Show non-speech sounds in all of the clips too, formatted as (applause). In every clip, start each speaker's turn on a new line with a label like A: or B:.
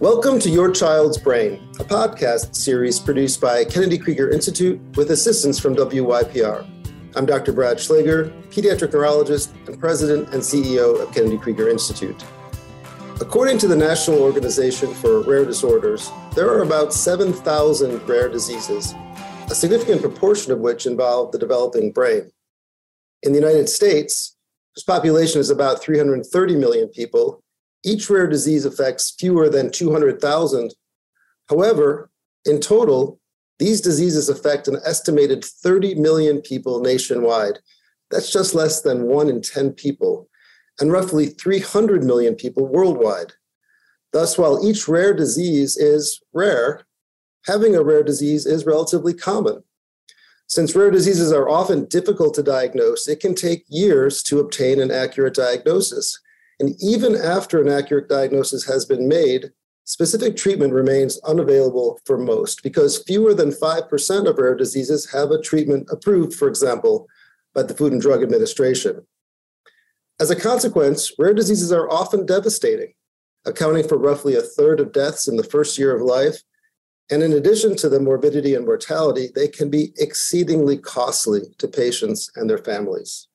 A: Welcome to Your Child's Brain, a podcast series produced by Kennedy Krieger Institute with assistance from WYPR. I'm Dr. Brad Schlaggar, pediatric neurologist and president and CEO of Kennedy Krieger Institute. According to the National Organization for Rare Disorders, there are about 7,000 rare diseases, a significant proportion of which involve the developing brain. In the United States, whose population is about 330 million people, each rare disease affects fewer than 200,000. However, in total, these diseases affect an estimated 30 million people nationwide. That's just less than one in 10 people, and roughly 300 million people worldwide. Thus, while each rare disease is rare, having a rare disease is relatively common. Since rare diseases are often difficult to diagnose, it can take years to obtain an accurate diagnosis. And even after an accurate diagnosis has been made, specific treatment remains unavailable for most because fewer than 5% of rare diseases have a treatment approved, for example, by the Food and Drug Administration. As a consequence, rare diseases are often devastating, accounting for roughly a third of deaths in the first year of life. And in addition to the morbidity and mortality, they can be exceedingly costly to patients and their families.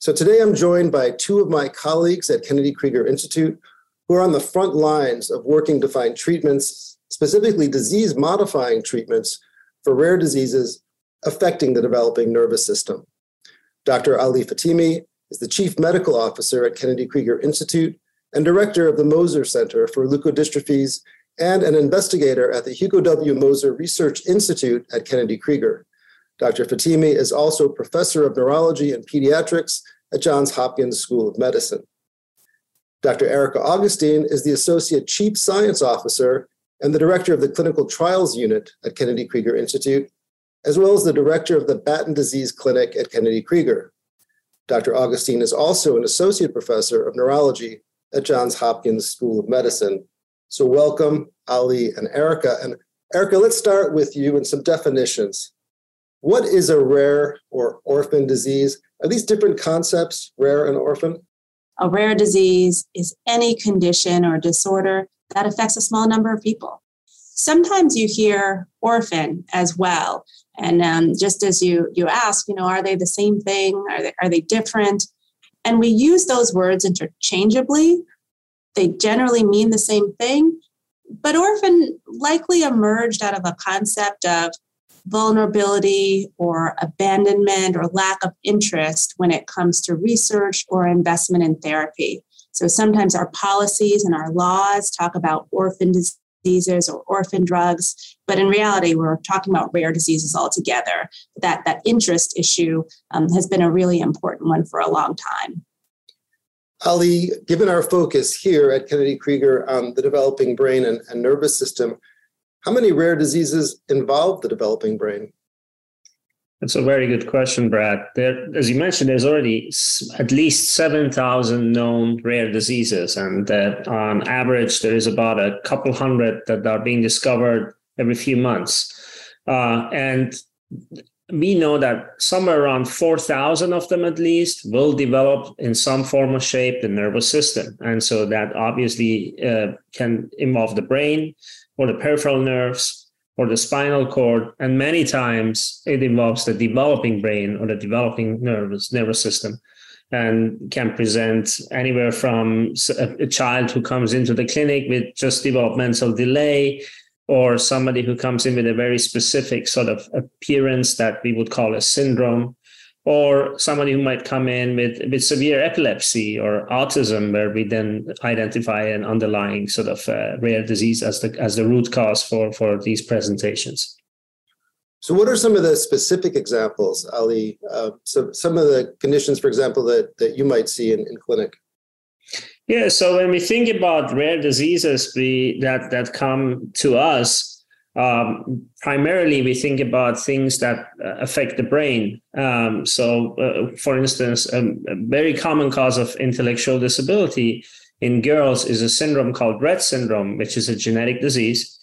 A: So today I'm joined by two of my colleagues at Kennedy Krieger Institute who are on the front lines of working to find treatments, specifically disease modifying treatments for rare diseases affecting the developing nervous system. Dr. Ali Fatemi is the Chief Medical Officer at Kennedy Krieger Institute and Director of the Moser Center for Leukodystrophies and an investigator at the Hugo W. Moser Research Institute at Kennedy Krieger. Dr. Fatemi is also professor of neurology and pediatrics at Johns Hopkins School of Medicine. Dr. Erica Augustine is the associate chief science officer and the director of the clinical trials unit at Kennedy Krieger Institute, as well as the director of the Batten Disease Clinic at Kennedy Krieger. Dr. Augustine is also an associate professor of neurology at Johns Hopkins School of Medicine. So, welcome, Ali and Erica. And Erica, let's start with you and some definitions. What is a rare or orphan disease? Are these different concepts, rare and orphan?
B: A rare disease is any condition or disorder that affects a small number of people. Sometimes you hear orphan as well. And um, just as you, you ask, you know, are they the same thing? Are they, are they different? And we use those words interchangeably. They generally mean the same thing. But orphan likely emerged out of a concept of vulnerability or abandonment or lack of interest when it comes to research or investment in therapy. So sometimes our policies and our laws talk about orphan diseases or orphan drugs, but in reality, we're talking about rare diseases altogether. That, that interest issue um, has been a really important one for a long time.
A: Ali, given our focus here at Kennedy Krieger on the developing brain and, and nervous system, how many rare diseases involve the developing brain?
C: That's a very good question, Brad. There, as you mentioned, there's already at least 7,000 known rare diseases, and that on average, there is about a couple hundred that are being discovered every few months. Uh, and we know that somewhere around 4,000 of them at least will develop in some form or shape the nervous system. And so that obviously uh, can involve the brain, or the peripheral nerves or the spinal cord. And many times it involves the developing brain or the developing nervous nervous system and can present anywhere from a, child who comes into the clinic with just developmental delay or somebody who comes in with a very specific sort of appearance that we would call a syndrome or somebody who might come in with, with severe epilepsy or autism, where we then identify an underlying sort of uh, rare disease as the as the root cause for for these presentations.
A: So, what are some of the specific examples, Ali? Uh, so, some of the conditions, for example, that that you might see in, in clinic.
C: Yeah. So, when we think about rare diseases, we that that come to us, um, primarily we think about things that uh, affect the brain. Um, so, uh, for instance, a, a, very common cause of intellectual disability in girls is a syndrome called Rett syndrome, which is a genetic disease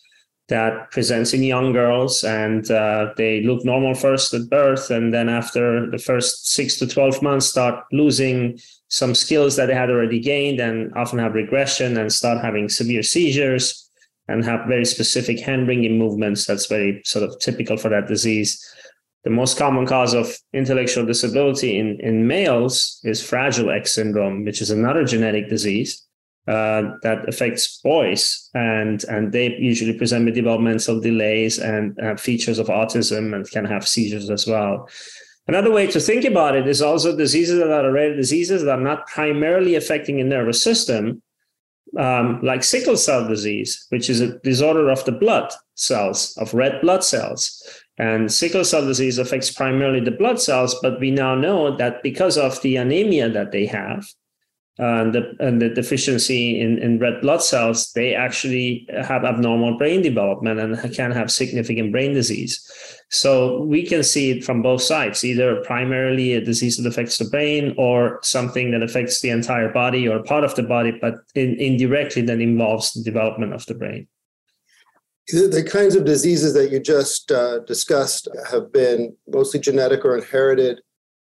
C: that presents in young girls and uh, they look normal first at birth and then after the first six to 12 months start losing some skills that they had already gained and often have regression and start having severe seizures and have very specific hand wringing movements that's very sort of typical for that disease. The most common cause of intellectual disability in, in males is Fragile X syndrome, which is another genetic disease uh, that affects boys, and and they usually present with developmental delays and uh, features of autism and can have seizures as well. Another way to think about it is also diseases that are rare diseases that are not primarily affecting the nervous system, um, like sickle cell disease, which is a disorder of the blood cells, of red blood cells. And sickle cell disease affects primarily the blood cells, but we now know that because of the anemia that they have, and the, and the deficiency in, in red blood cells, they actually have abnormal brain development and can have significant brain disease. So we can see it from both sides, either primarily a disease that affects the brain or something that affects the entire body or part of the body, but in, indirectly that involves the development of the brain.
A: The kinds of diseases that you just uh, discussed have been mostly genetic or inherited.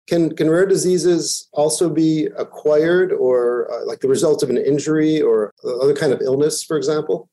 A: Can, can rare diseases also be acquired or uh, like the result of an injury or other kind of illness, for example?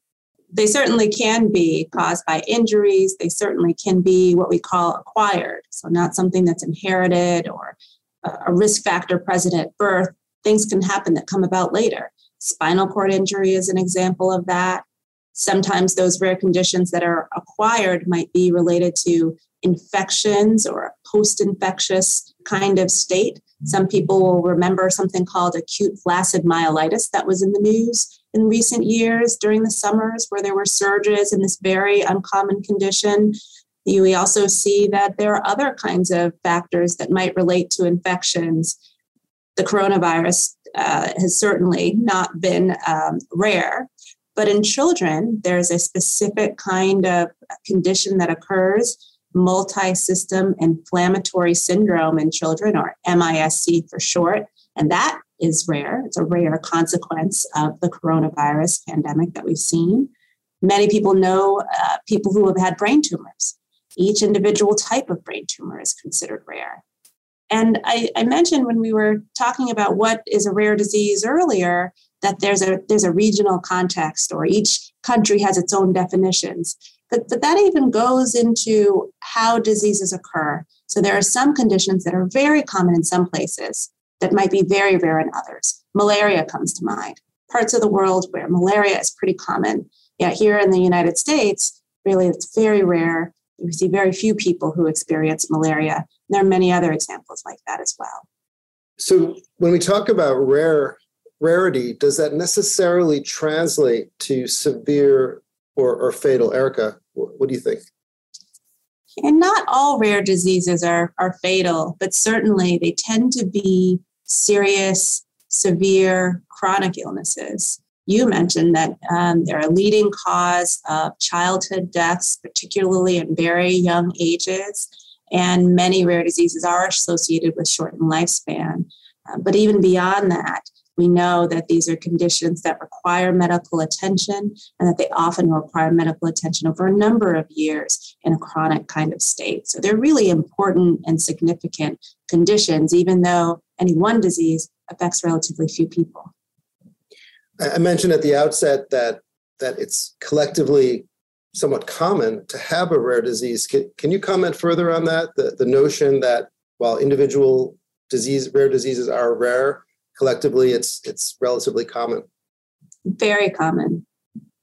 B: They certainly can be caused by injuries. They certainly can be what we call acquired. So, not something that's inherited or a risk factor present at birth. Things can happen that come about later. Spinal cord injury is an example of that. Sometimes those rare conditions that are acquired might be related to infections or post infectious kind of state. Some people will remember something called acute flaccid myelitis that was in the news in recent years during the summers where there were surges in this very uncommon condition. We also see that there are other kinds of factors that might relate to infections. The coronavirus uh, has certainly not been um, rare, but in children, there's a specific kind of condition that occurs multi system inflammatory syndrome in children, or MISC for short. And that is rare. It's a rare consequence of the coronavirus pandemic that we've seen. Many people know uh, people who have had brain tumors. Each individual type of brain tumor is considered rare. And I, I mentioned when we were talking about what is a rare disease earlier that there's a there's a regional context or each country has its own definitions. But, but that even goes into how diseases occur. So there are some conditions that are very common in some places that might be very rare in others. Malaria comes to mind. Parts of the world where malaria is pretty common. Yet here in the United States, really it's very rare. We see very few people who experience malaria. And there are many other examples like that as well.
A: So when we talk about rare rarity, does that necessarily translate to severe or, or fatal? Erica, what do you think?
B: And not all rare diseases are, are fatal, but certainly they tend to be serious, severe, chronic illnesses. You mentioned that um, they're a leading cause of childhood deaths, particularly in very young ages, and many rare diseases are associated with shortened lifespan. Uh, but even beyond that, we know that these are conditions that require medical attention and that they often require medical attention over a number of years in a chronic kind of state. So they're really important and significant conditions, even though any one disease affects relatively few people.
A: I mentioned at the outset that that it's collectively somewhat common to have a rare disease. Can, can you comment further on that? The, the notion that while individual disease rare diseases are rare, collectively it's it's relatively common.
B: Very common.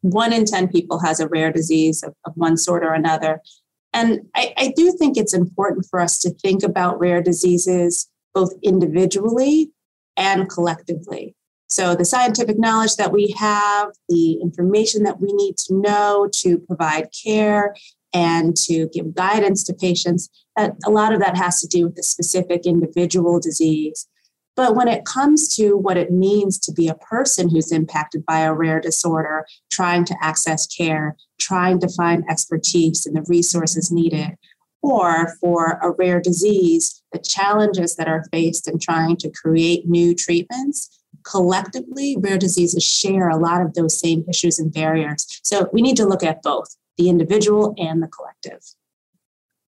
B: One in 10 people has a rare disease of, of one sort or another. And I, I do think it's important for us to think about rare diseases both individually and collectively. So the scientific knowledge that we have the information that we need to know to provide care and to give guidance to patients that a lot of that has to do with the specific individual disease but when it comes to what it means to be a person who's impacted by a rare disorder, trying to access care, trying to find expertise and the resources needed, or for a rare disease, the challenges that are faced in trying to create new treatments, collectively, rare diseases share a lot of those same issues and barriers. So we need to look at both the individual and the collective.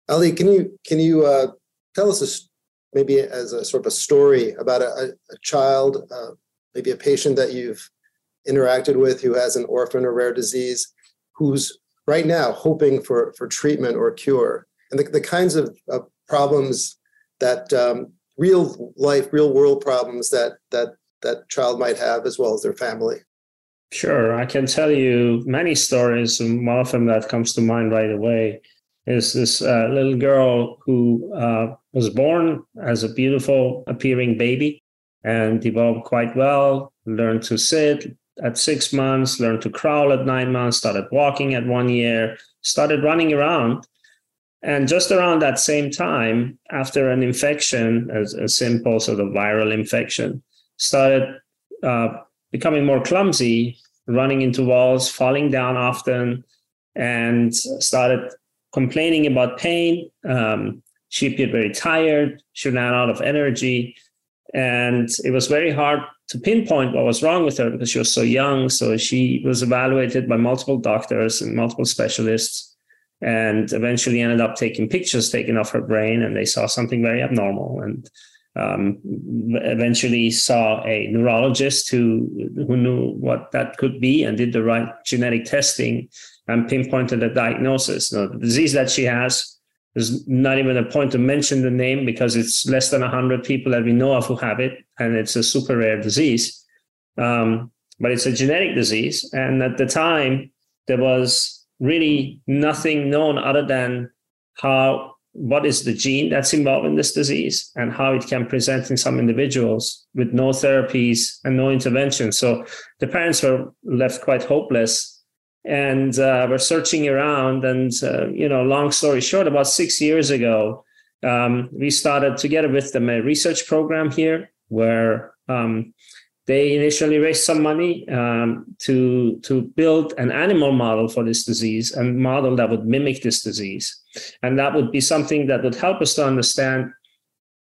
A: Ali, can you can you uh, tell us a maybe as a sort of a story about a, a child, uh, maybe a patient that you've interacted with who has an orphan or rare disease, who's right now hoping for, for treatment or cure. And the, the kinds of problems that um, real life, real world problems that, that that child might have as well as their family.
C: Sure, I can tell you many stories, and one of them that comes to mind right away is this uh, little girl who uh, was born as a beautiful appearing baby and developed quite well, learned to sit at six months, learned to crawl at nine months, started walking at one year, started running around. And just around that same time, after an infection, a, a simple sort of viral infection, started uh, becoming more clumsy, running into walls, falling down often, and started complaining about pain. Um, she appeared very tired. She ran out of energy. And it was very hard to pinpoint what was wrong with her because she was so young. So she was evaluated by multiple doctors and multiple specialists and eventually ended up taking pictures taken of her brain and they saw something very abnormal. And um, eventually saw a neurologist who who knew what that could be and did the right genetic testing and pinpointed a diagnosis. Now, the disease that she has is not even a point to mention the name because it's less than 100 people that we know of who have it, and it's a super rare disease. Um, but it's a genetic disease. And at the time, there was really nothing known other than how what is the gene that's involved in this disease and how it can present in some individuals with no therapies and no intervention. So the parents were left quite hopeless and uh, were searching around. And, uh, you know, long story short, about six years ago, um, we started together with them a research program here where um, they initially raised some money um, to to build an animal model for this disease, a model that would mimic this disease, and that would be something that would help us to understand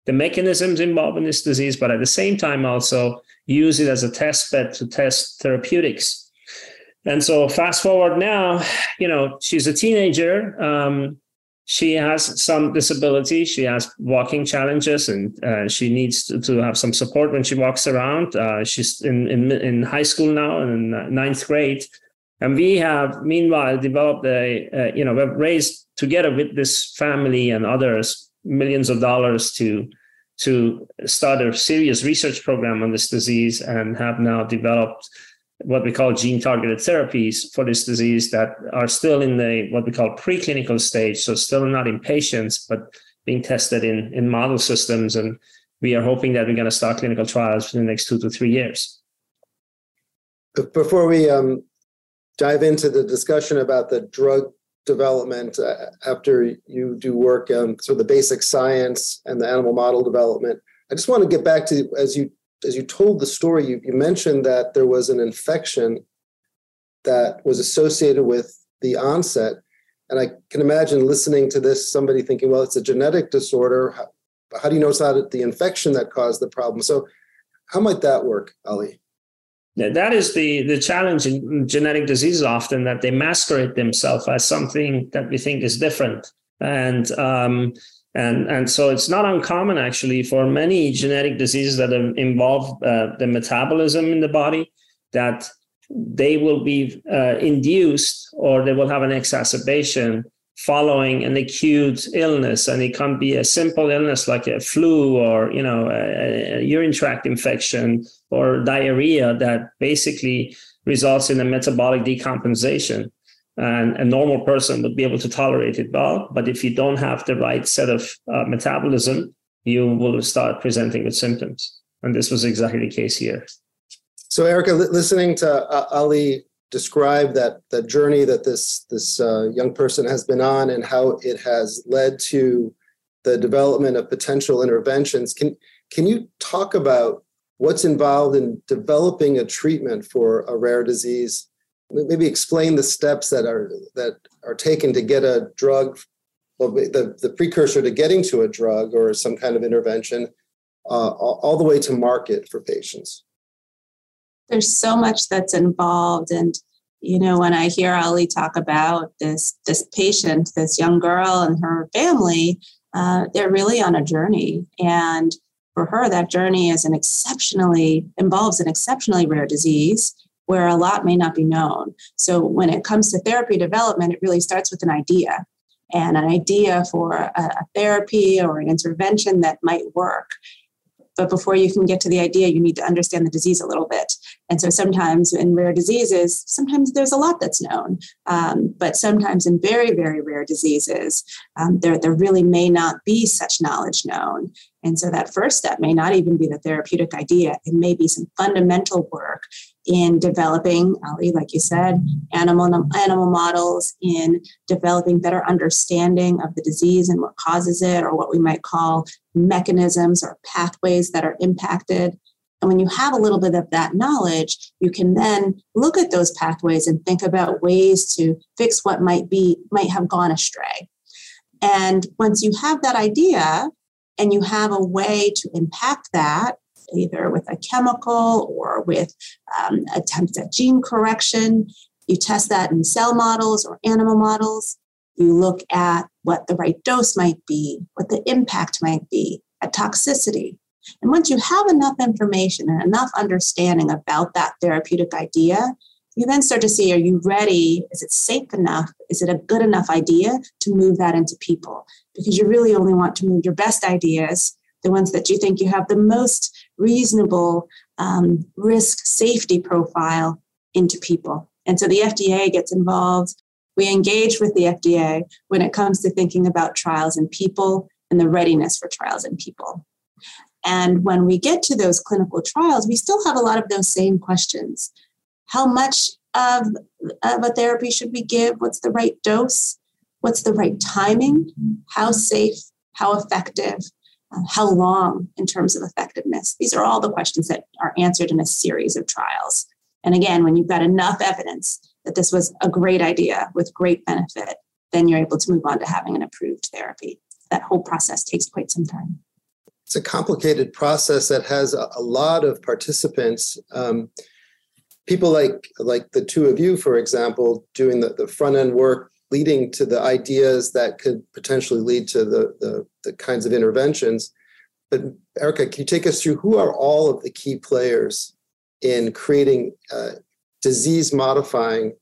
C: the mechanisms involved in this disease, but at the same time also use it as a test bed to test therapeutics. And so, fast forward now, you know, she's a teenager. Um, she has some disability. She has walking challenges, and uh, she needs to, to, have some support when she walks around. Uh, she's in, in, in high school now, in ninth grade, and we have meanwhile developed a uh, you know we've raised together with this family and others millions of dollars to to start a serious research program on this disease, and have now developed what we call gene targeted therapies for this disease that are still in the what we call preclinical stage so still not in patients but being tested in in model systems. And we are hoping that we're going to start clinical trials in the next two to three years.
A: Before we um, dive into the discussion about the drug development uh, after you do work um, of the basic science and the animal model development i just want to get back to as you as you told the story, you, you mentioned that there was an infection that was associated with the onset. And I can imagine listening to this, somebody thinking, well, it's a genetic disorder. How, how do you know it's not the infection that caused the problem? So, how might that work, Ali?
C: That is the the challenge in genetic diseases often that they masquerade themselves as something that we think is different. And um, and, and so it's not uncommon actually for many genetic diseases that involve uh, the metabolism in the body that they will be uh, induced or they will have an exacerbation following an acute illness. And it can be a simple illness like a flu or you know a, a urine tract infection or diarrhea that basically results in a metabolic decompensation and a normal person would be able to tolerate it well. But if you don't have the right set of uh, metabolism, you will start presenting with symptoms. And this was exactly the case here.
A: So, Erica, listening to uh, Ali describe that the journey that this this uh, young person has been on and how it has led to the development of potential interventions, can can you talk about what's involved in developing a treatment for a rare disease maybe explain the steps that are that are taken to get a drug well, the, the precursor to getting to a drug or some kind of intervention uh, all the way to market for patients.
B: There's so much that's involved and you know when i hear ali talk about this this patient this young girl and her family uh, they're really on a journey. And for her that journey is an exceptionally involves an exceptionally rare disease where a lot may not be known. So when it comes to therapy development, it really starts with an idea and an idea for a, a therapy or an intervention that might work. But before you can get to the idea, you need to understand the disease a little bit. And so sometimes in rare diseases, sometimes there's a lot that's known. Um, but sometimes in very, very rare diseases, um, there, there really may not be such knowledge known. And so that first step may not even be the therapeutic idea. It may be some fundamental work in developing, Ali, like you said, animal animal models, in developing better understanding of the disease and what causes it, or what we might call mechanisms or pathways that are impacted. And when you have a little bit of that knowledge, you can then look at those pathways and think about ways to fix what might be might have gone astray. And once you have that idea and you have a way to impact that, either with a chemical or with um, attempts at gene correction. You test that in cell models or animal models. You look at what the right dose might be, what the impact might be, at toxicity. And once you have enough information and enough understanding about that therapeutic idea, you then start to see are you ready? Is it safe enough? Is it a good enough idea to move that into people? Because you really only want to move your best ideas, the ones that you think you have the most reasonable um, risk safety profile into people. And so the FDA gets involved. We engage with the FDA when it comes to thinking about trials in people and the readiness for trials in people. And when we get to those clinical trials, we still have a lot of those same questions. How much of, of a therapy should we give? What's the right dose? What's the right timing? How safe? How effective? Uh, how long in terms of effectiveness? These are all the questions that are answered in a series of trials. And again, when you've got enough evidence that this was a great idea with great benefit, then you're able to move on to having an approved therapy. That whole process takes quite some time.
A: It's a complicated process that has a, a lot of participants. Um, people like like the two of you, for example, doing the, the front end work leading to the ideas that could potentially lead to the, the, the kinds of interventions. But Erica, can you take us through who are all of the key players in creating uh, disease modifying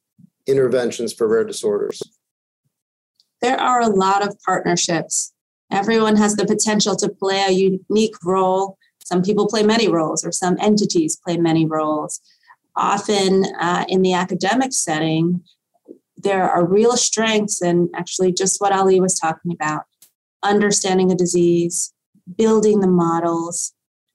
A: interventions for rare disorders?
B: There are a lot of partnerships. Everyone has the potential to play a unique role. Some people play many roles, or some entities play many roles. Often uh, in the academic setting, there are real strengths in actually just what Ali was talking about understanding the disease, building the models,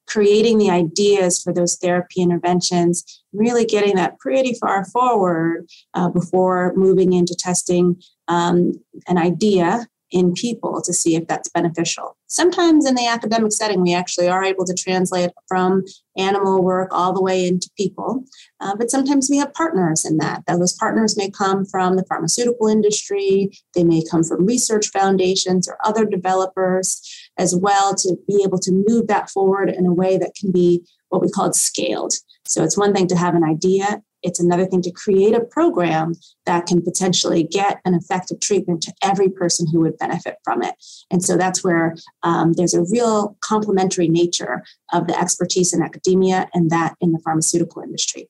B: creating the ideas for those therapy interventions, really getting that pretty far forward uh, before moving into testing um, an idea in people to see if that's beneficial. Sometimes in the academic setting, we actually are able to translate from animal work all the way into people, uh, but sometimes we have partners in that. Those partners may come from the pharmaceutical industry, they may come from research foundations or other developers as well to be able to move that forward in a way that can be what we call scaled. So it's one thing to have an idea, it's another thing to create a program that can potentially get an effective treatment to every person who would benefit from it. And so that's where um, there's a real complementary nature of the expertise in academia and that in the pharmaceutical industry.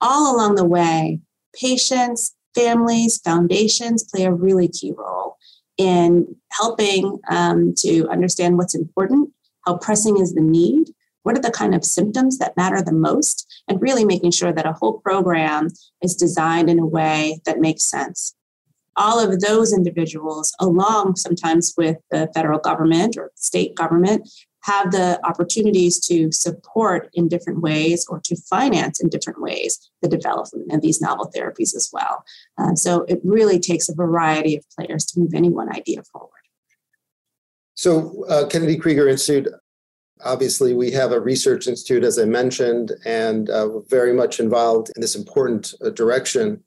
B: All along the way, patients, families, foundations play a really key role in helping um, to understand what's important, how pressing is the need, what are the kind of symptoms that matter the most, and really making sure that a whole program is designed in a way that makes sense. All of those individuals, along sometimes with the federal government or state government, have the opportunities to support in different ways or to finance in different ways the development of these novel therapies as well. Uh, so it really takes a variety of players to move any one idea forward.
A: So, uh, Kennedy Krieger Institute Obviously, we have a research institute, as I mentioned, and uh, very much involved in this important uh, direction.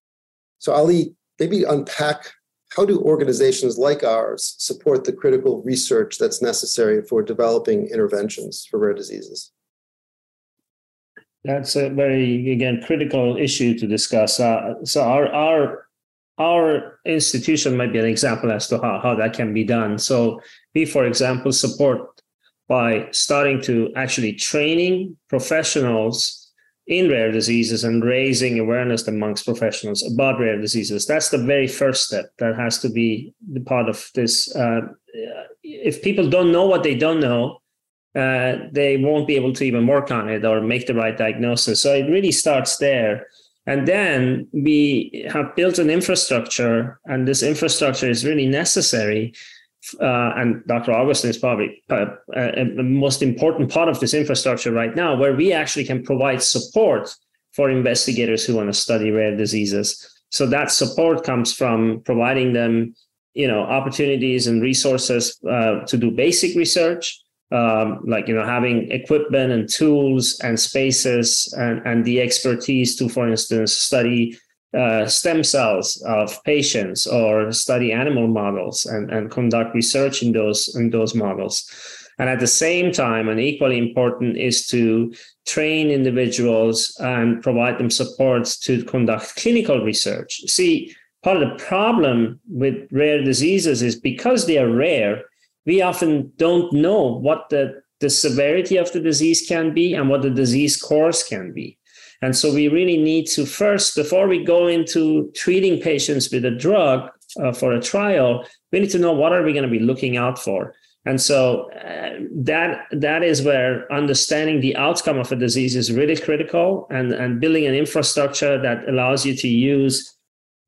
A: So, Ali, maybe unpack how do organizations like ours support the critical research that's necessary for developing interventions for rare diseases?
C: That's a very, again, critical issue to discuss. Uh, so, our, our our institution might be an example as to how, how that can be done. So we, for example, support by starting to actually training professionals in rare diseases and raising awareness amongst professionals about rare diseases. That's the very first step that has to be the part of this. Uh, if people don't know what they don't know, uh, they won't be able to even work on it or make the right diagnosis. So it really starts there. And then we have built an infrastructure, and this infrastructure is really necessary. Uh, and Dr. Augustine is probably uh, uh, the most important part of this infrastructure right now, where we actually can provide support for investigators who want to study rare diseases. So that support comes from providing them, you know, opportunities and resources uh, to do basic research, um, like you know having equipment and tools and spaces and, and the expertise to for instance study uh, stem cells of patients or study animal models and, and conduct research in those in those models and at the same time and equally important is to train individuals and provide them support to conduct clinical research see part of the problem with rare diseases is because they are rare we often don't know what the, the severity of the disease can be and what the disease course can be. And so we really need to first, before we go into treating patients with a drug uh, for a trial, we need to know what are we going to be looking out for. And so uh, that that is where understanding the outcome of a disease is really critical, and and building an infrastructure that allows you to use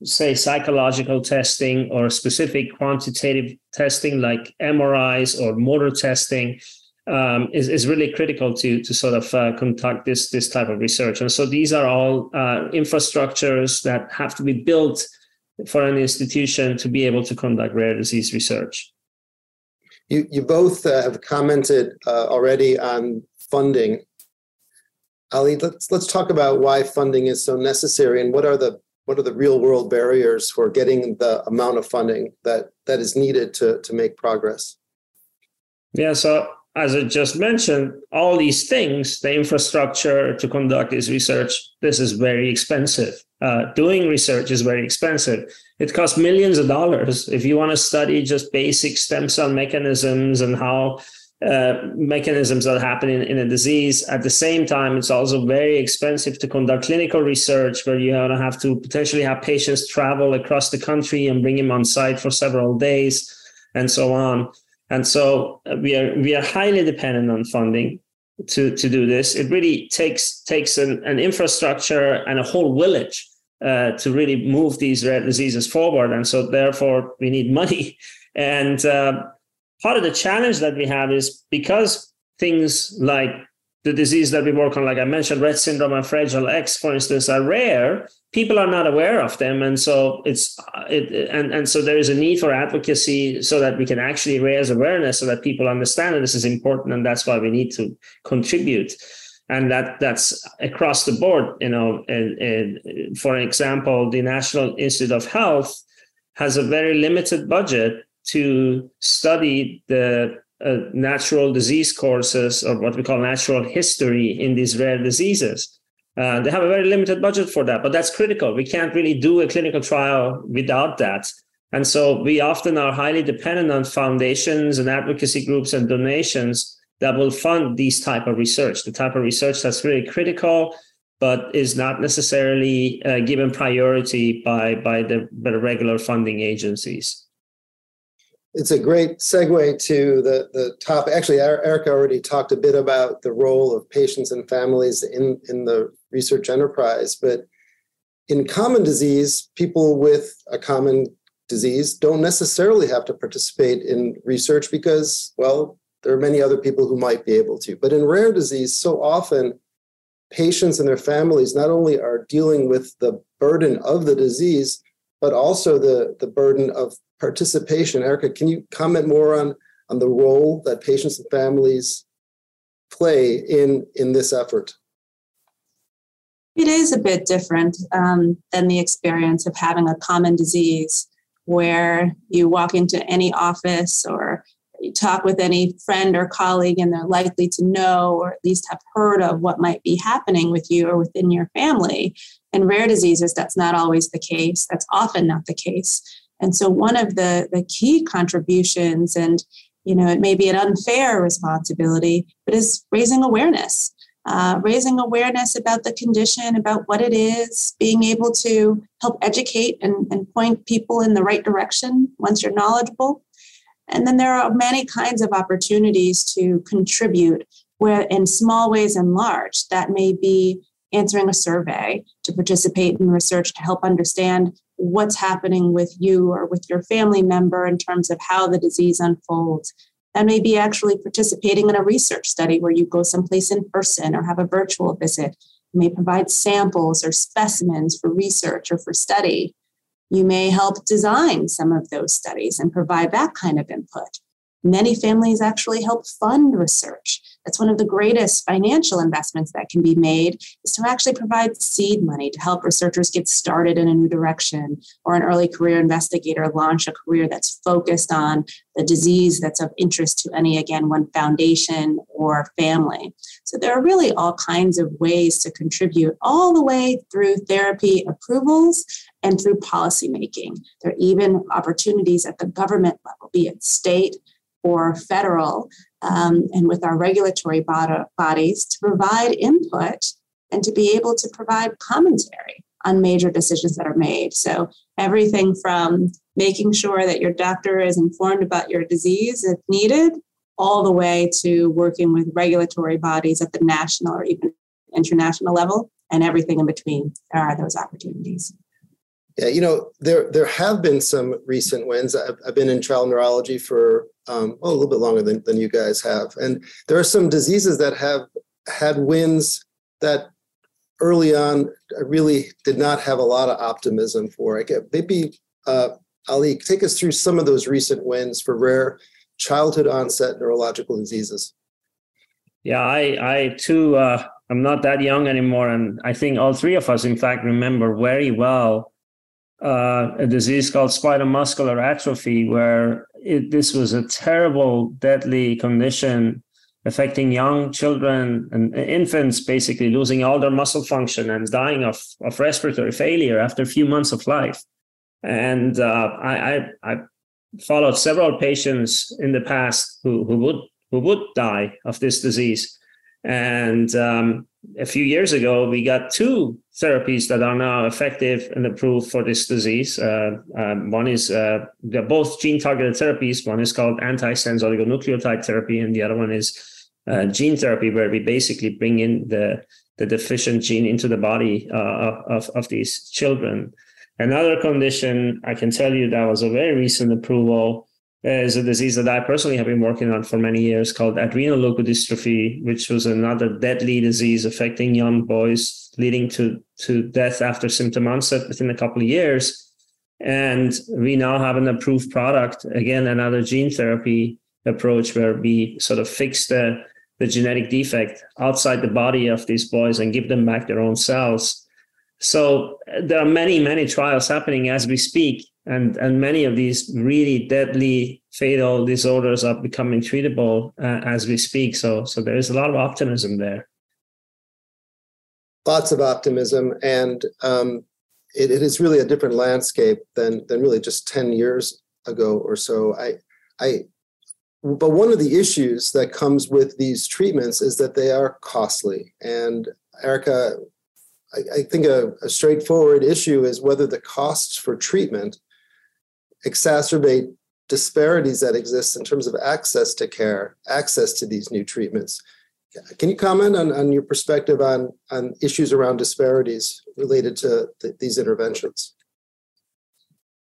C: say psychological testing or specific quantitative testing like MRIs or motor testing um, is, is really critical to to sort of uh, conduct this this type of research. And so these are all uh, infrastructures that have to be built for an institution to be able to conduct rare disease research.
A: You you both uh, have commented uh, already on funding. Ali, let's let's talk about why funding is so necessary and what are the what are the real world barriers for getting the amount of funding that that is needed to to make progress
C: yeah so as i just mentioned all these things the infrastructure to conduct this research this is very expensive uh, doing research is very expensive it costs millions of dollars if you want to study just basic stem cell mechanisms and how uh, mechanisms that happen in, in a disease. At the same time, it's also very expensive to conduct clinical research where you have to potentially have patients travel across the country and bring them on site for several days and so on. And so uh, we are we are highly dependent on funding to, to do this. It really takes takes an, an infrastructure and a whole village uh, to really move these rare diseases forward. And so therefore we need money. (laughs) And uh, part of the challenge that we have is because things like the disease that we work on, like I mentioned, Rett syndrome and Fragile X, for instance, are rare. People are not aware of them, and so it's it, and and so there is a need for advocacy so that we can actually raise awareness, so that people understand that this is important, and that's why we need to contribute, and that that's across the board. You know, and, and for example, the National Institute of Health has a very limited budget to study the uh, natural disease courses or what we call natural history in these rare diseases. Uh, they have a very limited budget for that, but that's critical. We can't really do a clinical trial without that. And so we often are highly dependent on foundations and advocacy groups and donations that will fund these type of research, the type of research that's really critical, but is not necessarily uh, given priority by, by the, by the regular funding agencies
A: it's a great segue to the, the topic. Actually, Erica already talked a bit about the role of patients and families in, in the research enterprise. But in common disease, people with a common disease don't necessarily have to participate in research because, well, there are many other people who might be able to. But in rare disease, so often patients and their families not only are dealing with the burden of the disease, but also the, the burden of participation. Erica, can you comment more on, on the role that patients and families play in, in this effort?
B: It is a bit different um, than the experience of having a common disease where you walk into any office or you talk with any friend or colleague and they're likely to know or at least have heard of what might be happening with you or within your family. In rare diseases, that's not always the case. That's often not the case. And so one of the, the key contributions, and you know, it may be an unfair responsibility, but is raising awareness. Uh, raising awareness about the condition, about what it is, being able to help educate and, and point people in the right direction once you're knowledgeable. And then there are many kinds of opportunities to contribute where in small ways and large. That may be answering a survey to participate in research to help understand what's happening with you or with your family member in terms of how the disease unfolds. That may be actually participating in a research study where you go someplace in person or have a virtual visit. You may provide samples or specimens for research or for study. You may help design some of those studies and provide that kind of input. Many families actually help fund research. That's one of the greatest financial investments that can be made is to actually provide seed money to help researchers get started in a new direction or an early career investigator launch a career that's focused on the disease that's of interest to any, again, one foundation or family. So there are really all kinds of ways to contribute all the way through therapy approvals and through policymaking. There are even opportunities at the government level, be it state, or federal um, and with our regulatory bod- bodies to provide input and to be able to provide commentary on major decisions that are made. So, everything from making sure that your doctor is informed about your disease if needed, all the way to working with regulatory bodies at the national or even international level, and everything in between. There are those opportunities.
A: Yeah, you know, there there have been some recent wins. I've, I've been in child neurology for um, a little bit longer than, than you guys have, and there are some diseases that have had wins that early on I really did not have a lot of optimism for. I get maybe uh, Ali, take us through some of those recent wins for rare childhood onset neurological diseases.
C: Yeah, I I too uh, I'm not that young anymore, and I think all three of us, in fact, remember very well uh, a disease called spinal muscular atrophy, where it, this was a terrible, deadly condition affecting young children and infants, basically losing all their muscle function and dying of, of respiratory failure after a few months of life. And uh, I, I, I, followed several patients in the past who, who would who would die of this disease. And um, a few years ago, we got two therapies that are now effective and approved for this disease. Uh, um, one is uh, they're both gene targeted therapies. One is called antisense oligonucleotide therapy, and the other one is uh, gene therapy, where we basically bring in the the deficient gene into the body uh, of of these children. Another condition I can tell you that was a very recent approval is a disease that I personally have been working on for many years called adrenoleukodystrophy, which was another deadly disease affecting young boys, leading to, to death after symptom onset within a couple of years. And we now have an approved product, again, another gene therapy approach where we sort of fix the, the genetic defect outside the body of these boys and give them back their own cells. So there are many, many trials happening as we speak and and many of these really deadly fatal disorders are becoming treatable uh, as we speak. So so there is a lot of optimism there.
A: Lots of optimism. And um, it, it is really a different landscape than than really just 10 years ago or so. I i but one of the issues that comes with these treatments is that they are costly. And erica I, think a, a straightforward issue is whether the costs for treatment exacerbate disparities that exist in terms of access to care, access to these new treatments. Can you comment on, on your perspective on, on issues around disparities related to th- these interventions?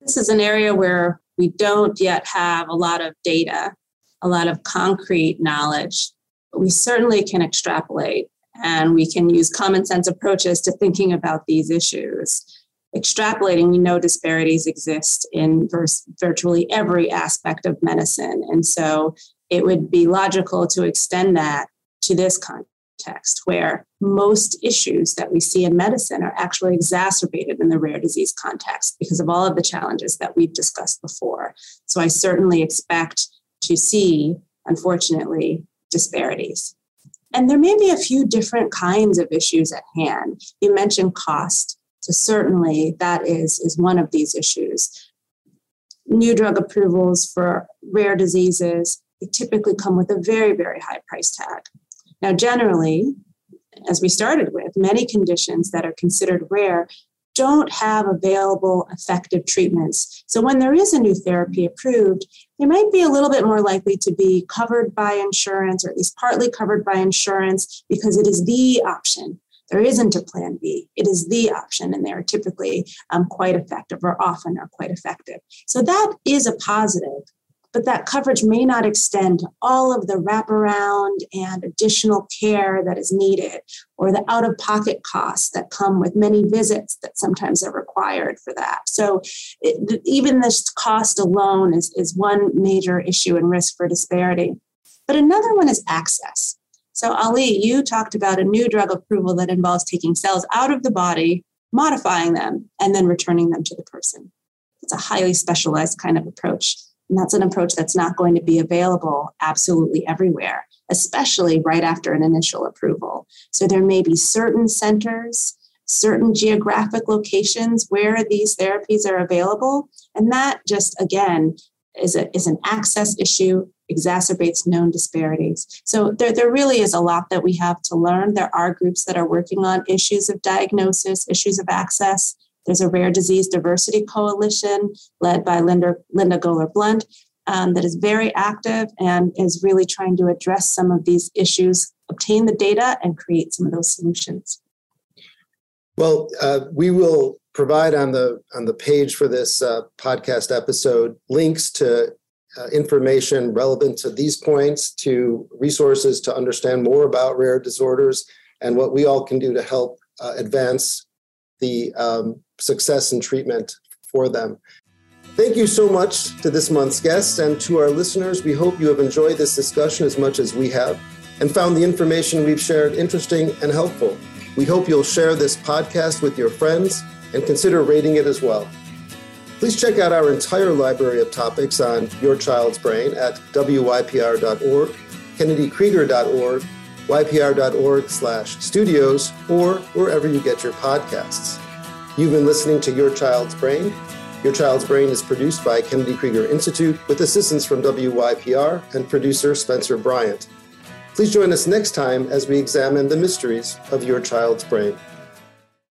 B: This is an area where we don't yet have a lot of data, a lot of concrete knowledge, but we certainly can extrapolate and we can use common sense approaches to thinking about these issues extrapolating, we know disparities exist in virtually every aspect of medicine. And so it would be logical to extend that to this context where most issues that we see in medicine are actually exacerbated in the rare disease context because of all of the challenges that we've discussed before. So I certainly expect to see, unfortunately, disparities. And there may be a few different kinds of issues at hand. You mentioned cost. So certainly that is, is one of these issues. New drug approvals for rare diseases, they typically come with a very, very high price tag. Now, generally, as we started with, many conditions that are considered rare don't have available effective treatments. So when there is a new therapy approved, they might be a little bit more likely to be covered by insurance or at least partly covered by insurance because it is the option. There isn't a plan B. It is the option, and they're typically um, quite effective or often are quite effective. So that is a positive but that coverage may not extend to all of the wraparound and additional care that is needed, or the out of pocket costs that come with many visits that sometimes are required for that. So, it, even this cost alone is, is one major issue and risk for disparity. But another one is access. So, Ali, you talked about a new drug approval that involves taking cells out of the body, modifying them, and then returning them to the person. It's a highly specialized kind of approach. And that's an approach that's not going to be available absolutely everywhere, especially right after an initial approval. So there may be certain centers, certain geographic locations where these therapies are available. And that just, again, is, a, is an access issue, exacerbates known disparities. So there, there really is a lot that we have to learn. There are groups that are working on issues of diagnosis, issues of access. There's a rare disease diversity coalition led by Linda, Linda Goler Blount um, that is very active and is really trying to address some of these issues, obtain the data, and create some of those solutions.
A: Well, uh, we will provide on the on the page for this uh, podcast episode links to uh, information relevant to these points, to resources to understand more about rare disorders, and what we all can do to help uh, advance the um, success and treatment for them. Thank you so much to this month's guests and to our listeners. We hope you have enjoyed this discussion as much as we have and found the information we've shared interesting and helpful. We hope you'll share this podcast with your friends and consider rating it as well. Please check out our entire library of topics on Your Child's Brain at wypr.org, kennedykrieger.org, ypr.org slash studios, or wherever you get your podcasts. You've been listening to Your Child's Brain. Your Child's Brain is produced by Kennedy Krieger Institute with assistance from WYPR and producer Spencer Bryant. Please join us next time as we examine the mysteries of your child's brain.